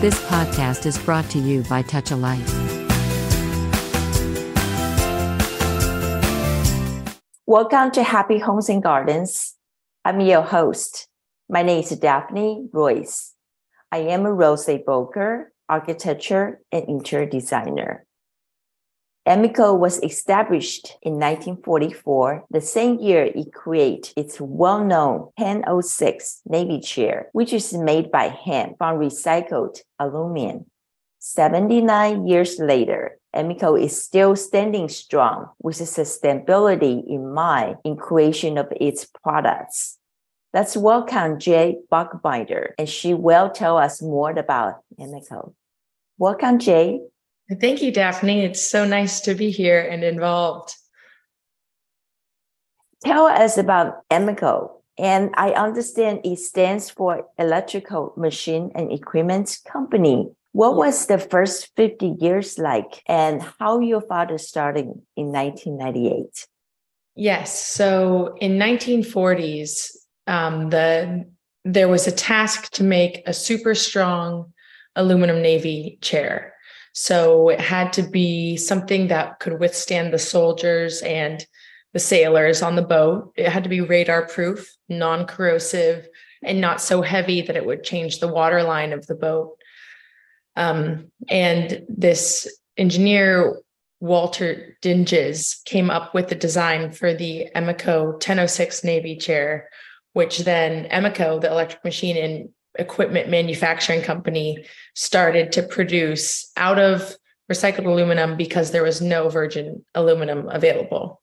This podcast is brought to you by Touch a Life. Welcome to Happy Homes and Gardens. I'm your host. My name is Daphne Royse. I am a real estate broker, architecture, and interior designer. Emeco was established in 1944, the same year it created its well-known 1006 Navy chair, which is made by hand from recycled aluminum. 79 years later, Emeco is still standing strong with sustainability in mind in creation of its products. Let's welcome Jaye Buchbinder, and she will tell us more about Emeco. Welcome, Jaye. Thank you, Daphne. It's so nice to be here and involved. Tell us about Emeco. And I understand it stands for Electrical Machine and Equipment Company. What was the first 50 years like and how your father started in 1998? Yes. So in 1940s, um, the there was a task to make a super strong aluminum navy chair so it had to be something that could withstand the soldiers and the sailors on the boat. It had to be radar proof, non corrosive, and not so heavy that it would change the water line of the boat. Um, and this engineer, Walter Dinges, came up with the design for the Emeco 1006 Navy chair, which then Emeco, the electric machine in equipment manufacturing company started to produce out of recycled aluminum because there was no virgin aluminum available.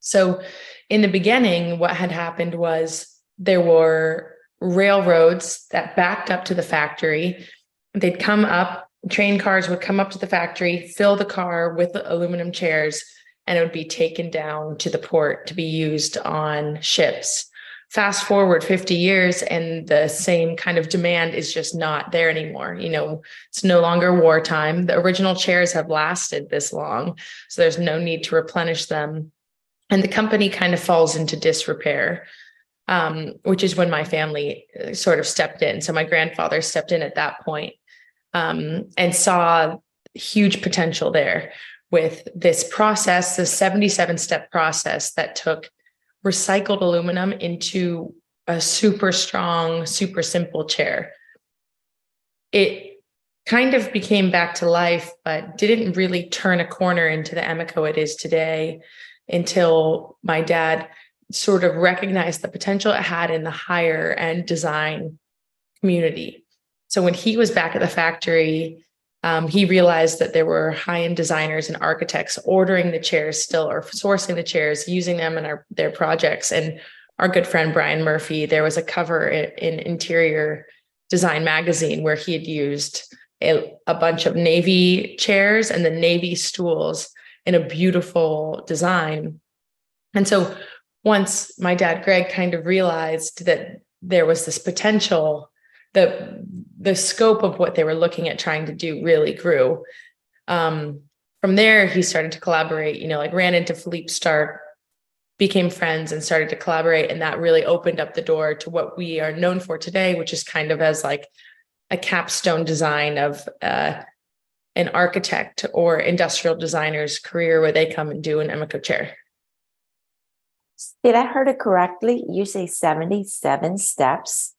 So, in the beginning, what had happened was there were railroads that backed up to the factory. They'd come up, train cars would come up to the factory, fill the car with the aluminum chairs, and it would be taken down to the port to be used on ships fast forward 50 years and the same kind of demand is just not there anymore. You know it's no longer wartime. The original chairs have lasted this long so there's no need to replenish them. And the company kind of falls into disrepair um, which is when my family uh, sort of stepped in. So my grandfather stepped in at that point um, and saw huge potential there with this process the 77 step process that took recycled aluminum into a super strong, super simple chair. It kind of became back to life, but didn't really turn a corner into the Emeco it is today until my dad sort of recognized the potential it had in the higher end design community. So when he was back at the factory, um, he realized that there were high-end designers and architects ordering the chairs still or sourcing the chairs using them in our, their projects. And our good friend brian murphy there was a cover in, in interior design magazine where he had used a, a bunch of navy chairs and the navy stools in a beautiful design. And so once my dad greg kind of realized that there was this potential the the scope of what they were looking at trying to do really grew. Um, from there, he started to collaborate. You know, like ran into Philippe Starck, became friends, and started to collaborate, and that really opened up the door to what we are known for today, which is kind of as like a capstone design of uh, an architect or industrial designer's career, where they come and do an Emeco chair. Did I heard it correctly? You say seventy-seven steps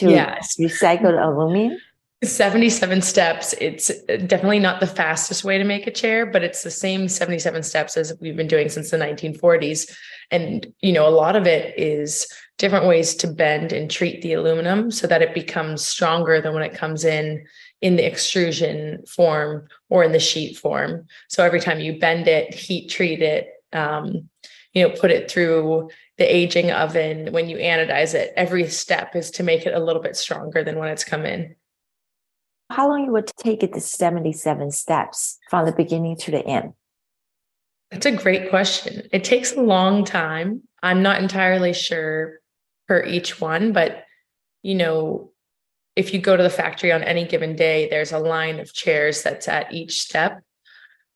to yes. recycle aluminum? 77 steps. It's definitely not the fastest way to make a chair, but it's the same 77 steps as we've been doing since the 1940s. And, you know, a lot of it is different ways to bend and treat the aluminum so that it becomes stronger than when it comes in in the extrusion form or in the sheet form. So every time you bend it, heat treat it, um, you know, put it through the aging oven when you anodize it every step is to make it a little bit stronger than when it's come in. How long it would it take it the 77 steps from the beginning to the end? That's a great question. It takes a long time. I'm not entirely sure per each one but you know if you go to the factory on any given day there's a line of chairs that's at each step.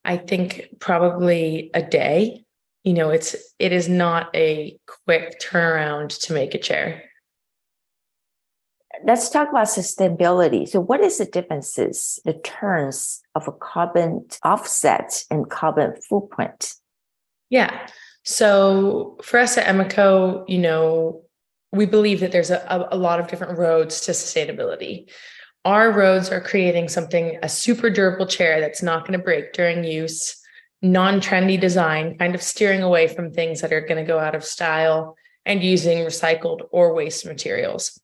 I think probably a day you know it's it is not a quick turnaround to make a chair let's talk about sustainability. So, what is the differences, the terms of a carbon offset and carbon footprint? Yeah. So, for us at Emeco, you know, we believe that there's a, a lot of different roads to sustainability. Our roads are creating something, a super durable chair that's not going to break during use, non trendy design, kind of steering away from things that are going to go out of style and using recycled or waste materials.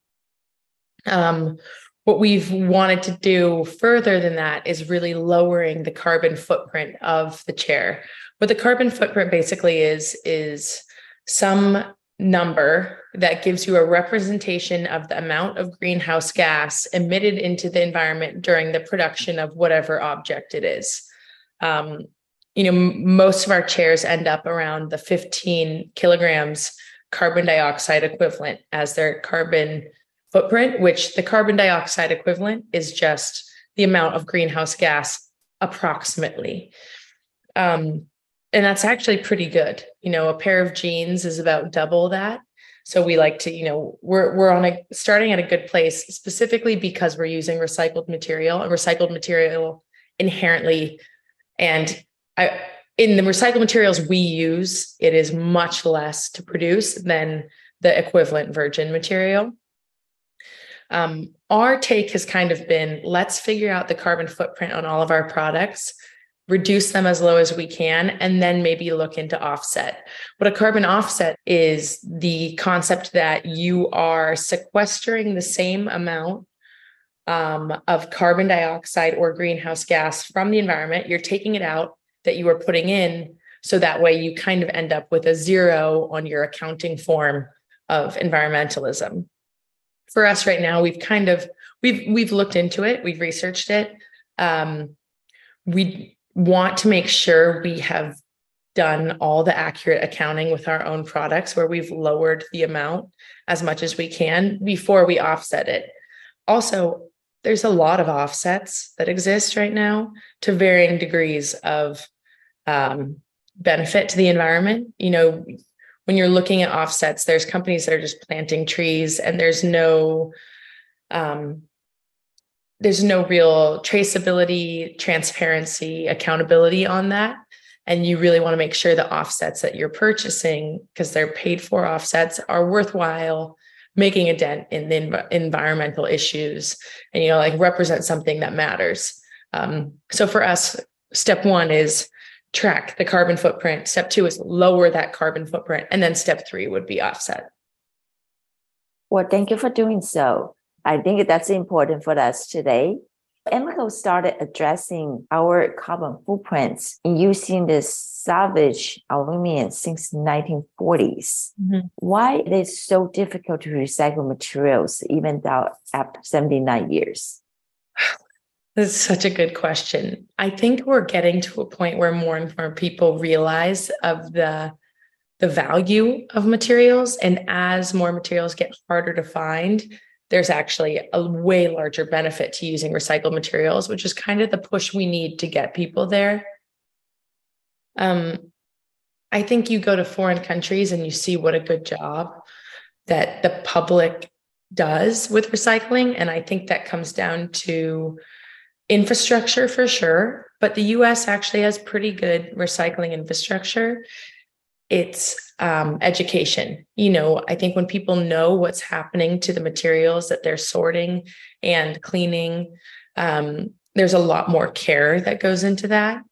Um, what we've wanted to do further than that is really lowering the carbon footprint of the chair. What the carbon footprint basically is, is some number that gives you a representation of the amount of greenhouse gas emitted into the environment during the production of whatever object it is. Um, you know, most of our chairs end up around the 15 kilograms carbon dioxide equivalent as their carbon footprint, which the carbon dioxide equivalent is just the amount of greenhouse gas approximately. Um, and that's actually pretty good. You know, a pair of jeans is about double that. So we like to, you know, we're we're on a starting at a good place specifically because we're using recycled material and recycled material inherently and I in the recycled materials we use, it is much less to produce than the equivalent virgin material. Um, our take has kind of been let's figure out the carbon footprint on all of our products, reduce them as low as we can, and then maybe look into offset. What a carbon offset is the concept that you are sequestering the same amount um, of carbon dioxide or greenhouse gas from the environment. You're taking it out that you are putting in. So that way you kind of end up with a zero on your accounting form of environmentalism. For us right now, we've kind of we've we've looked into it, we've researched it. Um, we want to make sure we have done all the accurate accounting with our own products where we've lowered the amount as much as we can before we offset it. Also, there's a lot of offsets that exist right now to varying degrees of um, benefit to the environment. You know, when you're looking at offsets, there's companies that are just planting trees, and there's no um, there's no real traceability, transparency, accountability on that. And you really want to make sure the offsets that you're purchasing, because they're paid for offsets, are worthwhile making a dent in the env- environmental issues and you know like represent something that matters. Um, so for us step one is track the carbon footprint. Step two is lower that carbon footprint. And then step three would be offset. Well thank you for doing so. I think that's important for us today Emeco started addressing our carbon footprints in using the salvage aluminum since 1940s. Mm-hmm. Why it is so difficult to recycle materials even though after 79 years? That's such a good question. I think we're getting to a point where more and more people realize of the the value of materials and as more materials get harder to find, there's actually a way larger benefit to using recycled materials, which is kind of the push we need to get people there. Um, I think you go to foreign countries and you see what a good job that the public does with recycling. And I think that comes down to infrastructure for sure. But the US actually has pretty good recycling infrastructure. It's um, education. You know, I think when people know what's happening to the materials that they're sorting and cleaning, um, there's a lot more care that goes into that.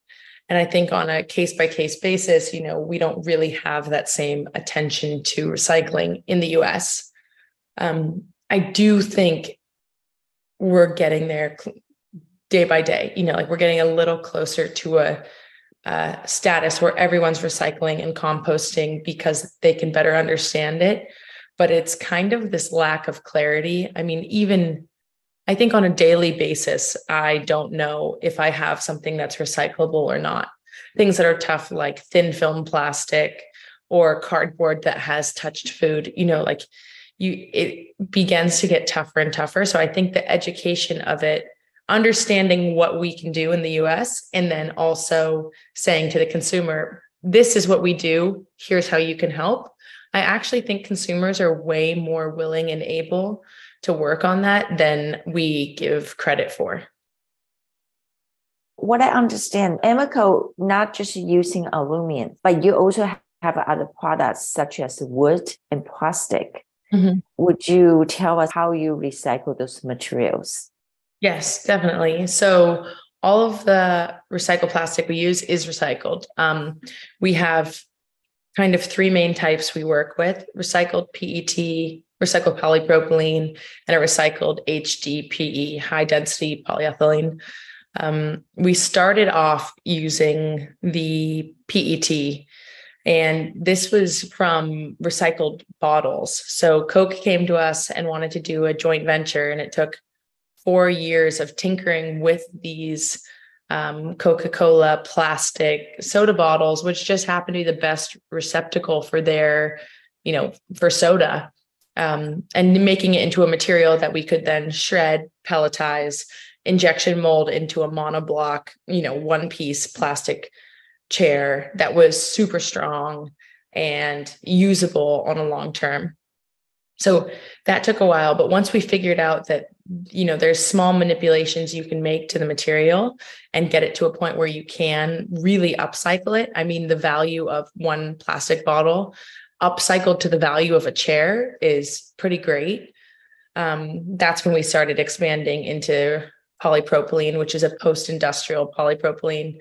And I think on a case by case basis, you know, we don't really have that same attention to recycling in the US. Um, I do think we're getting there day by day, you know, like we're getting a little closer to a uh, status where everyone's recycling and composting because they can better understand it. But it's kind of this lack of clarity. I mean, even I think on a daily basis, I don't know if I have something that's recyclable or not. Things that are tough, like thin film plastic or cardboard that has touched food, you know, like you, it begins to get tougher and tougher. So I think the education of it understanding what we can do in the US and then also saying to the consumer, this is what we do, here's how you can help. I actually think consumers are way more willing and able to work on that than we give credit for. What I understand, Emeco not just using aluminum, but you also have other products such as wood and plastic. Mm-hmm. Would you tell us how you recycle those materials? Yes, definitely. So all of the recycled plastic we use is recycled. Um, we have kind of three main types we work with recycled PET, recycled polypropylene, and a recycled HDPE, high density polyethylene. Um, we started off using the PET, and this was from recycled bottles. So Coke came to us and wanted to do a joint venture, and it took four years of tinkering with these um, Coca-Cola plastic soda bottles, which just happened to be the best receptacle for their, you know, for soda, um, and making it into a material that we could then shred, pelletize, injection mold into a monoblock, you know, one piece plastic chair that was super strong and usable on a long term. So that took a while, but once we figured out that you know there's small manipulations you can make to the material and get it to a point where you can really upcycle it. I mean the value of one plastic bottle upcycled to the value of a chair is pretty great. Um, that's when we started expanding into polypropylene, which is a post-industrial polypropylene,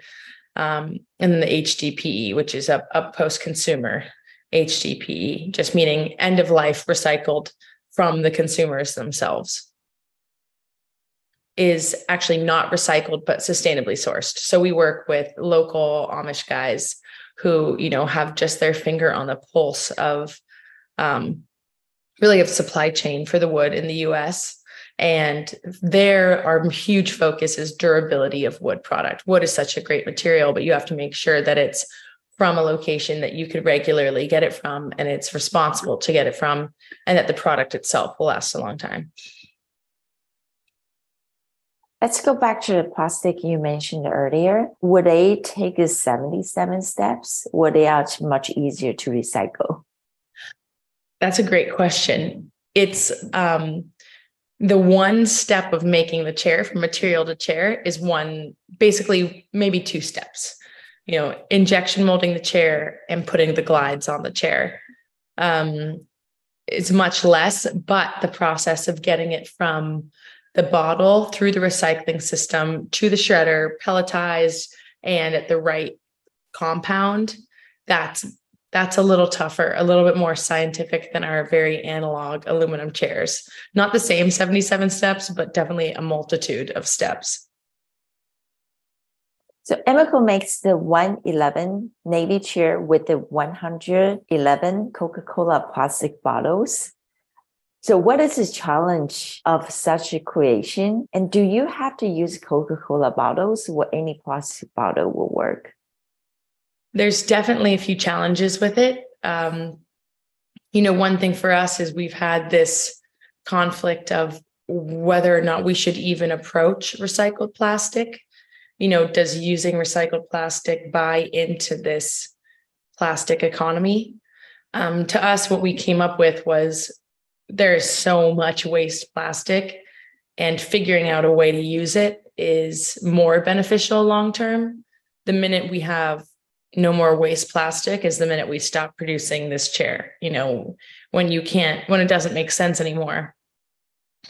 um, and then the HDPE, which is a, a post-consumer HDPE, just meaning end of life recycled from the consumers themselves, is actually not recycled but sustainably sourced. So we work with local Amish guys who, you know, have just their finger on the pulse of um, really of supply chain for the wood in the US. And there, our huge focus is durability of wood product. Wood is such a great material, but you have to make sure that it's from a location that you could regularly get it from and it's responsible to get it from and that the product itself will last a long time. Let's go back to the plastic you mentioned earlier. Would they take 77 steps? Would they are much easier to recycle? That's a great question. It's um, the one step of making the chair from material to chair is one basically maybe two steps you know, injection molding the chair and putting the glides on the chair. Um, is much less, but the process of getting it from the bottle through the recycling system to the shredder, pelletized, and at the right compound, that's that's a little tougher, a little bit more scientific than our very analog aluminum chairs. Not the same 77 steps, but definitely a multitude of steps. So Emeco makes the 111 Navy chair with the 111 Coca-Cola plastic bottles. So what is the challenge of such a creation? And do you have to use Coca-Cola bottles or any plastic bottle will work? There's definitely a few challenges with it. Um, you know, one thing for us is we've had this conflict of whether or not we should even approach recycled plastic you know, does using recycled plastic buy into this plastic economy? Um, to us, what we came up with was there is so much waste plastic, and figuring out a way to use it is more beneficial long term. The minute we have no more waste plastic is the minute we stop producing this chair. You know, when you can't, when it doesn't make sense anymore.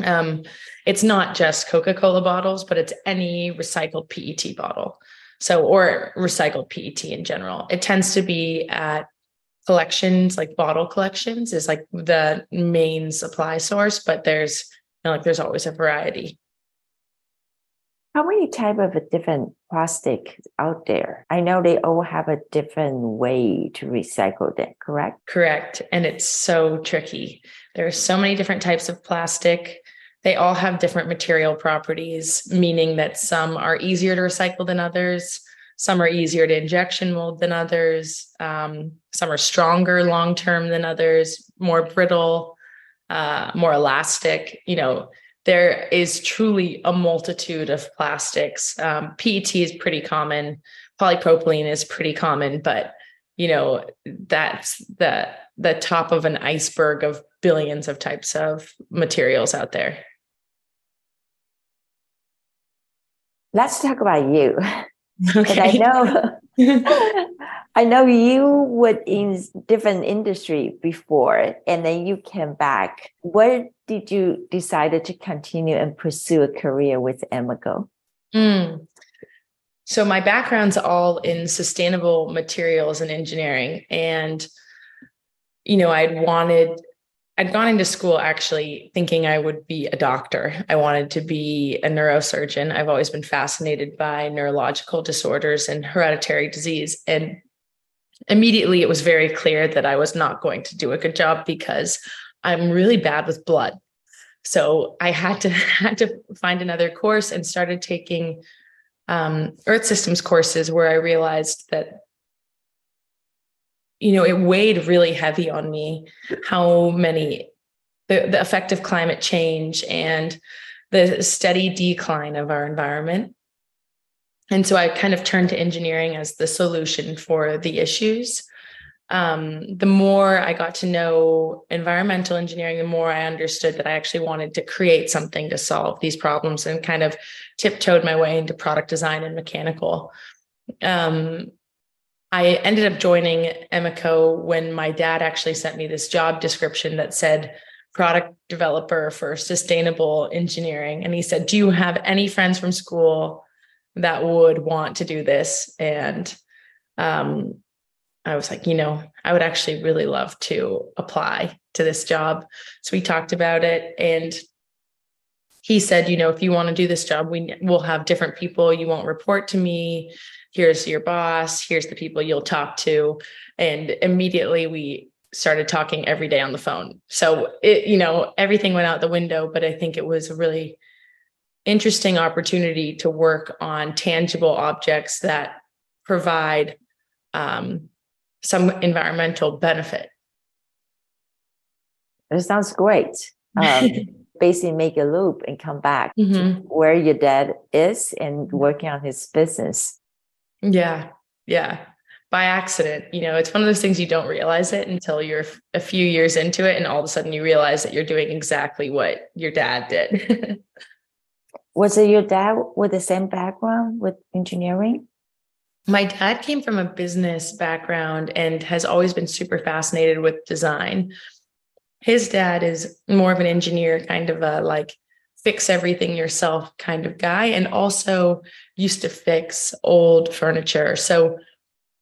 Um, it's not just Coca-Cola bottles, but it's any recycled PET bottle. So, or recycled PET in general. It tends to be at collections, like bottle collections, is like the main supply source, but there's you know, like there's always a variety. How many type of a different plastic out there? I know they all have a different way to recycle them, correct? Correct. And it's so tricky. There are so many different types of plastic. They all have different material properties, meaning that some are easier to recycle than others. Some are easier to injection mold than others. Um, some are stronger long term than others, more brittle, uh, more elastic. You know, there is truly a multitude of plastics. Um, PET is pretty common, polypropylene is pretty common, but you know that's the the top of an iceberg of billions of types of materials out there. Let's talk about you. Okay. I know I know you were in different industry before and then you came back. What did you decided to continue and pursue a career with Emeco? Mm. So my background's all in sustainable materials and engineering. And, you know, I'd wanted, I'd gone into school actually thinking I would be a doctor. I wanted to be a neurosurgeon. I've always been fascinated by neurological disorders and hereditary disease. And immediately it was very clear that I was not going to do a good job because I'm really bad with blood. So I had to had to find another course and started taking um, earth systems courses where I realized that, you know, it weighed really heavy on me how many, the, the effect of climate change and the steady decline of our environment. And so I kind of turned to engineering as the solution for the issues. Um, the more I got to know environmental engineering, the more I understood that I actually wanted to create something to solve these problems and kind of tiptoed my way into product design and mechanical. Um, I ended up joining Emeco when my dad actually sent me this job description that said product developer for sustainable engineering. And he said, Do you have any friends from school that would want to do this? And um, I was like, you know, I would actually really love to apply to this job. So we talked about it and he said, you know, if you want to do this job, we will have different people. You won't report to me. Here's your boss. Here's the people you'll talk to. And immediately we started talking every day on the phone. So it, you know, everything went out the window, but I think it was a really interesting opportunity to work on tangible objects that provide um, some environmental benefit. It sounds great. Um, basically, make a loop and come back mm-hmm. where your dad is and working on his business. Yeah. Yeah. By accident. You know, it's one of those things you don't realize it until you're a few years into it. And all of a sudden you realize that you're doing exactly what your dad did. Was it your dad with the same background with engineering? my dad came from a business background and has always been super fascinated with design. His dad is more of an engineer, kind of a like fix everything yourself kind of guy, and also used to fix old furniture. So,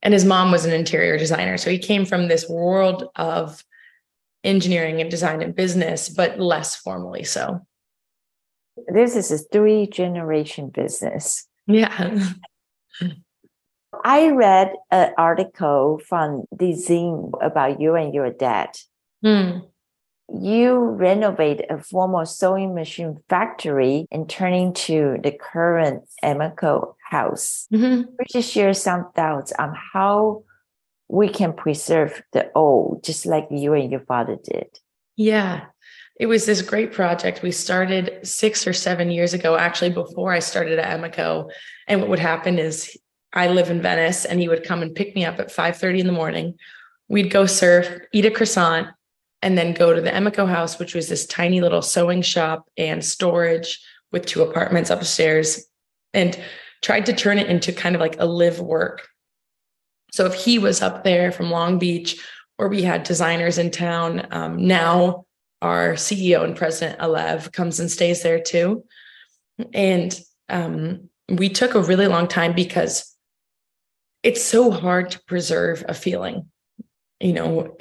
and his mom was an interior designer. So he came from this world of engineering and design and business, but less formally so. This is a three generation business. Yeah. I read an article from the zine about you and your dad. Mm. You renovate a former sewing machine factory and turn into the current Emeco house. Mm-hmm. Could you share some thoughts on how we can preserve the old, just like you and your father did? Yeah. It was this great project. We started six or seven years ago, actually, before I started at Emeco. And what would happen is I live in Venice and he would come and pick me up at 5:30 in the morning. We'd go surf, eat a croissant, and then go to the Emeco house, which was this tiny little sewing shop and storage with two apartments upstairs, and tried to turn it into kind of like a live work. So if he was up there from Long Beach, or we had designers in town, um, now our CEO and president Alev comes and stays there too, and um, we took a really long time because it's so hard to preserve a feeling you know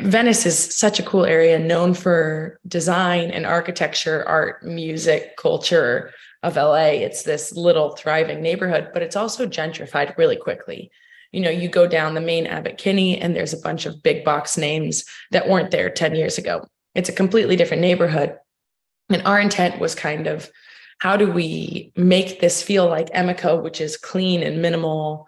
venice is such a cool area known for design and architecture art music culture of la it's this little thriving neighborhood but it's also gentrified really quickly. You know you go down the main abbot kinney and there's a bunch of big box names that weren't there 10 years ago. It's a completely different neighborhood. And our intent was kind of how do we make this feel like emeco which is clean and minimal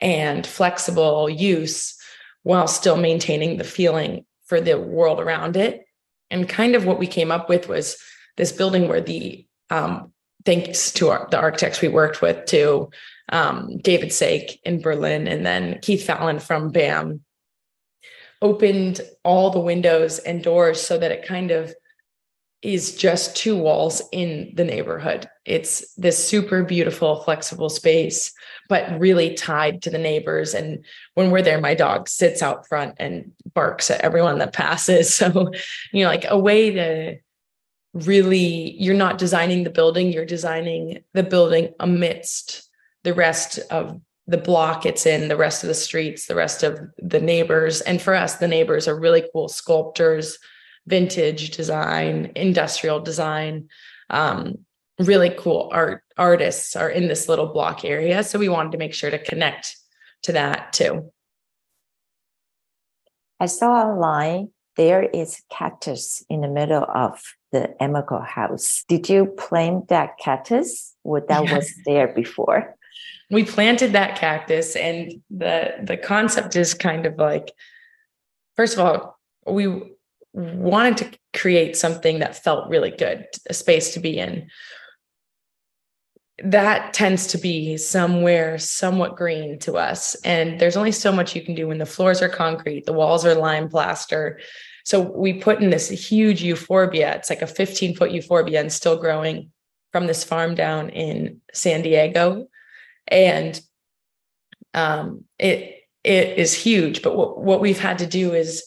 and flexible use while still maintaining the feeling for the world around it. And kind of what we came up with was this building where the um, thanks to our, the architects we worked with, to um, David Sake in Berlin, and then Keith Fallon from BAM. opened all the windows and doors so that it kind of is just two walls in the neighborhood. It's this super beautiful, flexible space, but really tied to the neighbors. And when we're there, my dog sits out front and barks at everyone that passes. So, you know, like a way to really, you're not designing the building, you're designing the building amidst the rest of the block it's in, the rest of the streets, the rest of the neighbors. And for us, the neighbors are really cool sculptors vintage design, industrial design. Um, really cool art artists are in this little block area. So we wanted to make sure to connect to that too. I saw online there is cactus in the middle of the Emeco house. Did you plant that cactus or that yeah. was there before? We planted that cactus and the the concept is kind of like first of all, we wanted to create something that felt really good, a space to be in. That tends to be somewhere somewhat green to us. And there's only so much you can do when the floors are concrete, the walls are lime plaster. So we put in this huge euphorbia. It's like a 15 foot euphorbia and still growing from this farm down in San Diego. And um, it it is huge. But what, what we've had to do is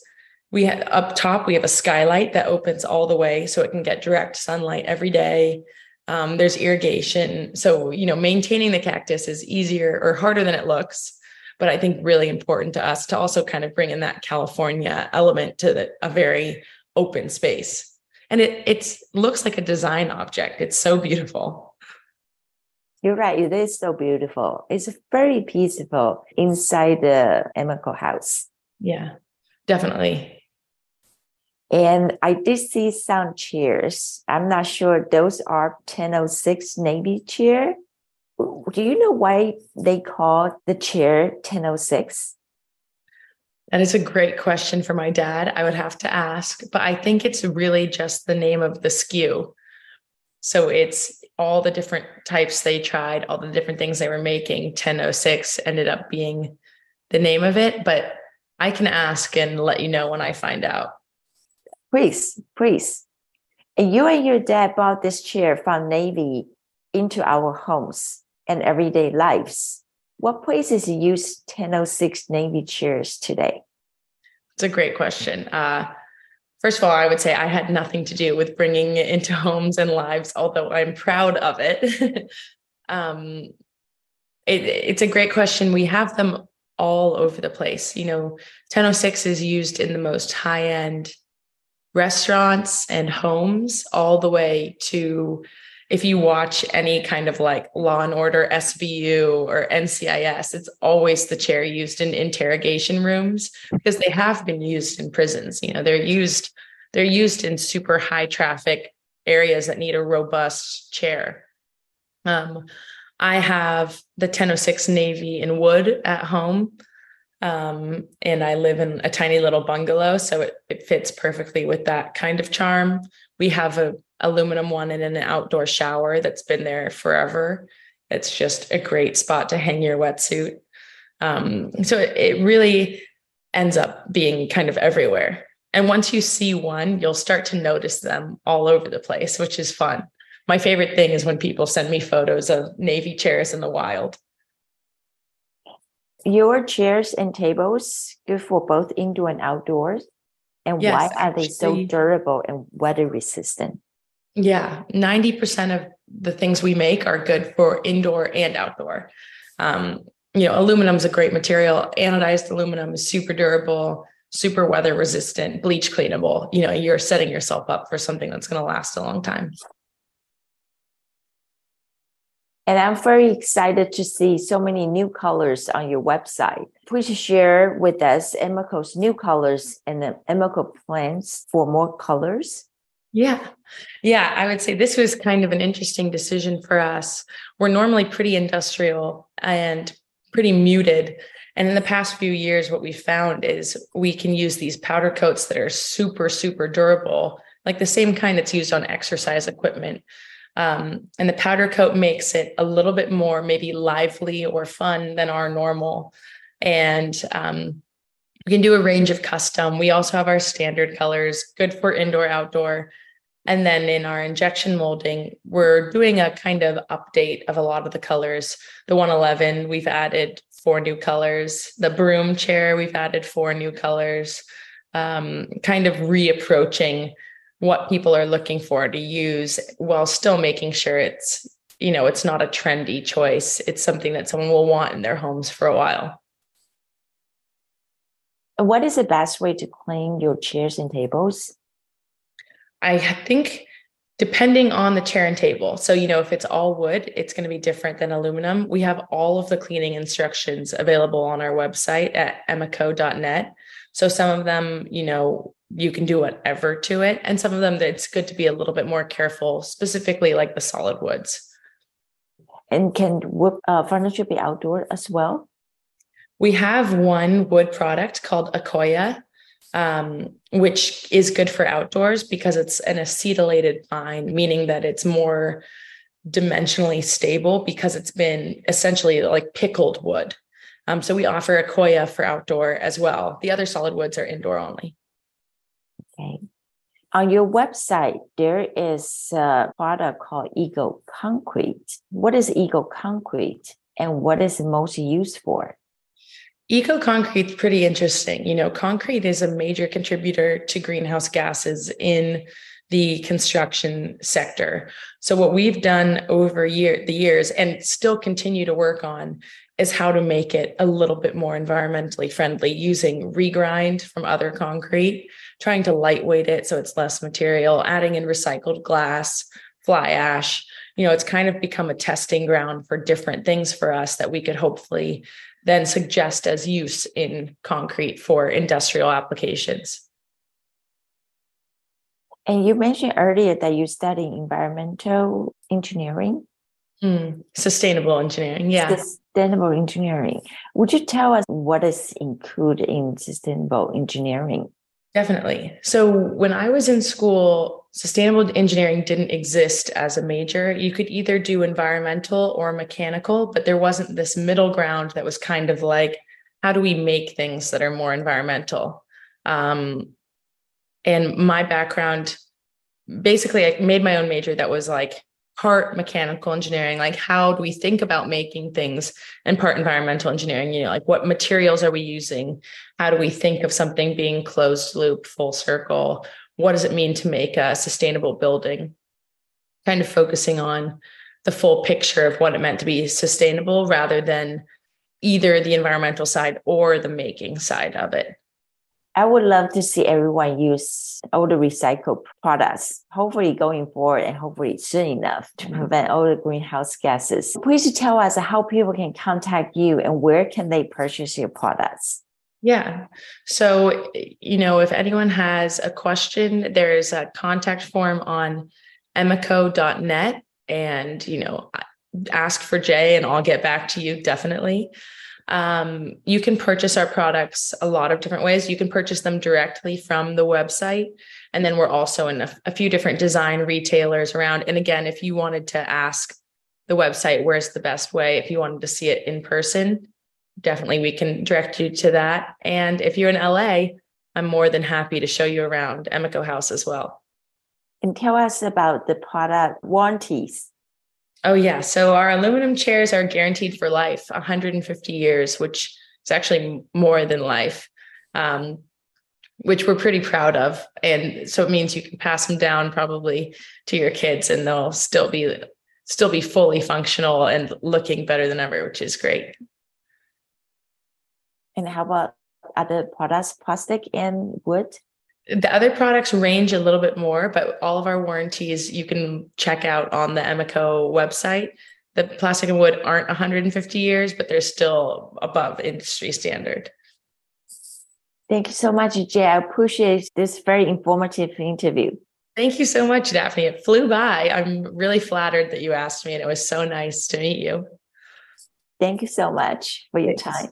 we have up top we have a skylight that opens all the way so it can get direct sunlight every day. Um, there's irrigation. So you know maintaining the cactus is easier or harder than it looks but i think really important to us to also kind of bring in that california element to the, a very open space. And it it's looks like a design object. It's so beautiful. You're right. It is so beautiful. It's very peaceful inside the Emeco house. Yeah definitely and I did see some chairs. I'm not sure those are 1006 Navy chair. Do you know why they call the chair 1006? That is a great question for my dad. I would have to ask, but I think it's really just the name of the SKU. So it's all the different types they tried, all the different things they were making. 1006 ended up being the name of it, but I can ask and let you know when I find out. Please, please. And you and your dad brought this chair from Navy into our homes and everyday lives. What places use 1006 Navy chairs today? It's a great question. Uh, first of all, I would say I had nothing to do with bringing it into homes and lives, although I'm proud of it. um, it it's a great question. We have them all over the place. You know, 1006 is used in the most high end restaurants and homes all the way to if you watch any kind of like law and order SVU or NCIS, it's always the chair used in interrogation rooms because they have been used in prisons. You know, they're used, they're used in super high traffic areas that need a robust chair. Um, I have the 1006 Navy in wood at home. Um, and I live in a tiny little bungalow, so it, it fits perfectly with that kind of charm. We have a aluminum one and an outdoor shower that's been there forever. It's just a great spot to hang your wetsuit. Um, so it, it really ends up being kind of everywhere. And once you see one, you'll start to notice them all over the place, which is fun. My favorite thing is when people send me photos of Navy chairs in the wild your chairs and tables good for both indoor and outdoors? And yes, why are they so durable and weather resistant? Yeah, 90% of the things we make are good for indoor and outdoor. Um, you know, aluminum is a great material. Anodized aluminum is super durable, super weather resistant, bleach cleanable. You know, you're setting yourself up for something that's going to last a long time. And I'm very excited to see so many new colors on your website. Please share with us Emeco's new colors and the Emeco plans for more colors. Yeah. Yeah. I would say this was kind of an interesting decision for us. We're normally pretty industrial and pretty muted. And in the past few years, what we found is we can use these powder coats that are super, super durable, like the same kind that's used on exercise equipment um, and the powder coat makes it a little bit more maybe lively or fun than our normal. And um, we can do a range of custom. We also have our standard colors, good for indoor, outdoor. And then in our injection molding, we're doing a kind of update of a lot of the colors. The 111, we've added four new colors. The broom chair, we've added four new colors. Um, kind of reapproaching what people are looking for to use while still making sure it's you know it's not a trendy choice. It's something that someone will want in their homes for a while. What is the best way to clean your chairs and tables? I think depending on the chair and table. So you know if it's all wood it's going to be different than aluminum. We have all of the cleaning instructions available on our website at emeco.net so some of them you know you can do whatever to it and some of them it's good to be a little bit more careful specifically like the solid woods and can wood uh, furniture be outdoor as well? We have one wood product called Akoya, um, which is good for outdoors because it's an acetylated pine, meaning that it's more dimensionally stable because it's been essentially like pickled wood. Um, so we offer Akoya for outdoor as well. The other solid woods are indoor only. On your website, there is a product called Eco Concrete. What is Eco Concrete and what is it most used for? Eco is pretty interesting. You know, concrete is a major contributor to greenhouse gases in the construction sector. So what we've done over year the years and still continue to work on is how to make it a little bit more environmentally friendly using regrind from other concrete trying to lightweight it so it's less material, adding in recycled glass, fly ash. You know, it's kind of become a testing ground for different things for us that we could hopefully then suggest as use in concrete for industrial applications. And you mentioned earlier that you study environmental engineering. Mm, sustainable engineering, yeah. Sustainable engineering. Would you tell us what is included in sustainable engineering? Definitely. So when I was in school, sustainable engineering didn't exist as a major. You could either do environmental or mechanical, but there wasn't this middle ground that was kind of like, how do we make things that are more environmental? Um, and my background, basically, I made my own major that was like part mechanical engineering like how do we think about making things and part environmental engineering you know like what materials are we using? How do we think of something being closed loop full circle? What does it mean to make a sustainable building? Kind of focusing on the full picture of what it meant to be sustainable rather than either the environmental side or the making side of it I would love to see everyone use all the recycled products, hopefully going forward and hopefully soon enough to mm-hmm. prevent all the greenhouse gases. Please tell us how people can contact you and where can they purchase your products. Yeah. So, you know, if anyone has a question, there's a contact form on emeco.net and, you know, ask for Jaye and I'll get back to you definitely. Um, you can purchase our products a lot of different ways. You can purchase them directly from the website. And then we're also in a, a few different design retailers around. And again, if you wanted to ask the website where's the best way, if you wanted to see it in person, definitely we can direct you to that. And if you're in LA, I'm more than happy to show you around Emeco House as well. And tell us about the product warranties. Oh, yeah. So our aluminum chairs are guaranteed for life 150 years, which is actually more than life, um, which we're pretty proud of. And so it means you can pass them down probably to your kids and they'll still be still be fully functional and looking better than ever, which is great. And how about other products, plastic and wood? The other products range a little bit more, but all of our warranties you can check out on the Emeco website. The plastic and wood aren't 150 years, but they're still above industry standard. Thank you so much, Jaye. I appreciate this very informative interview. Thank you so much, Daphne. It flew by. I'm really flattered that you asked me, and it was so nice to meet you. Thank you so much for your time.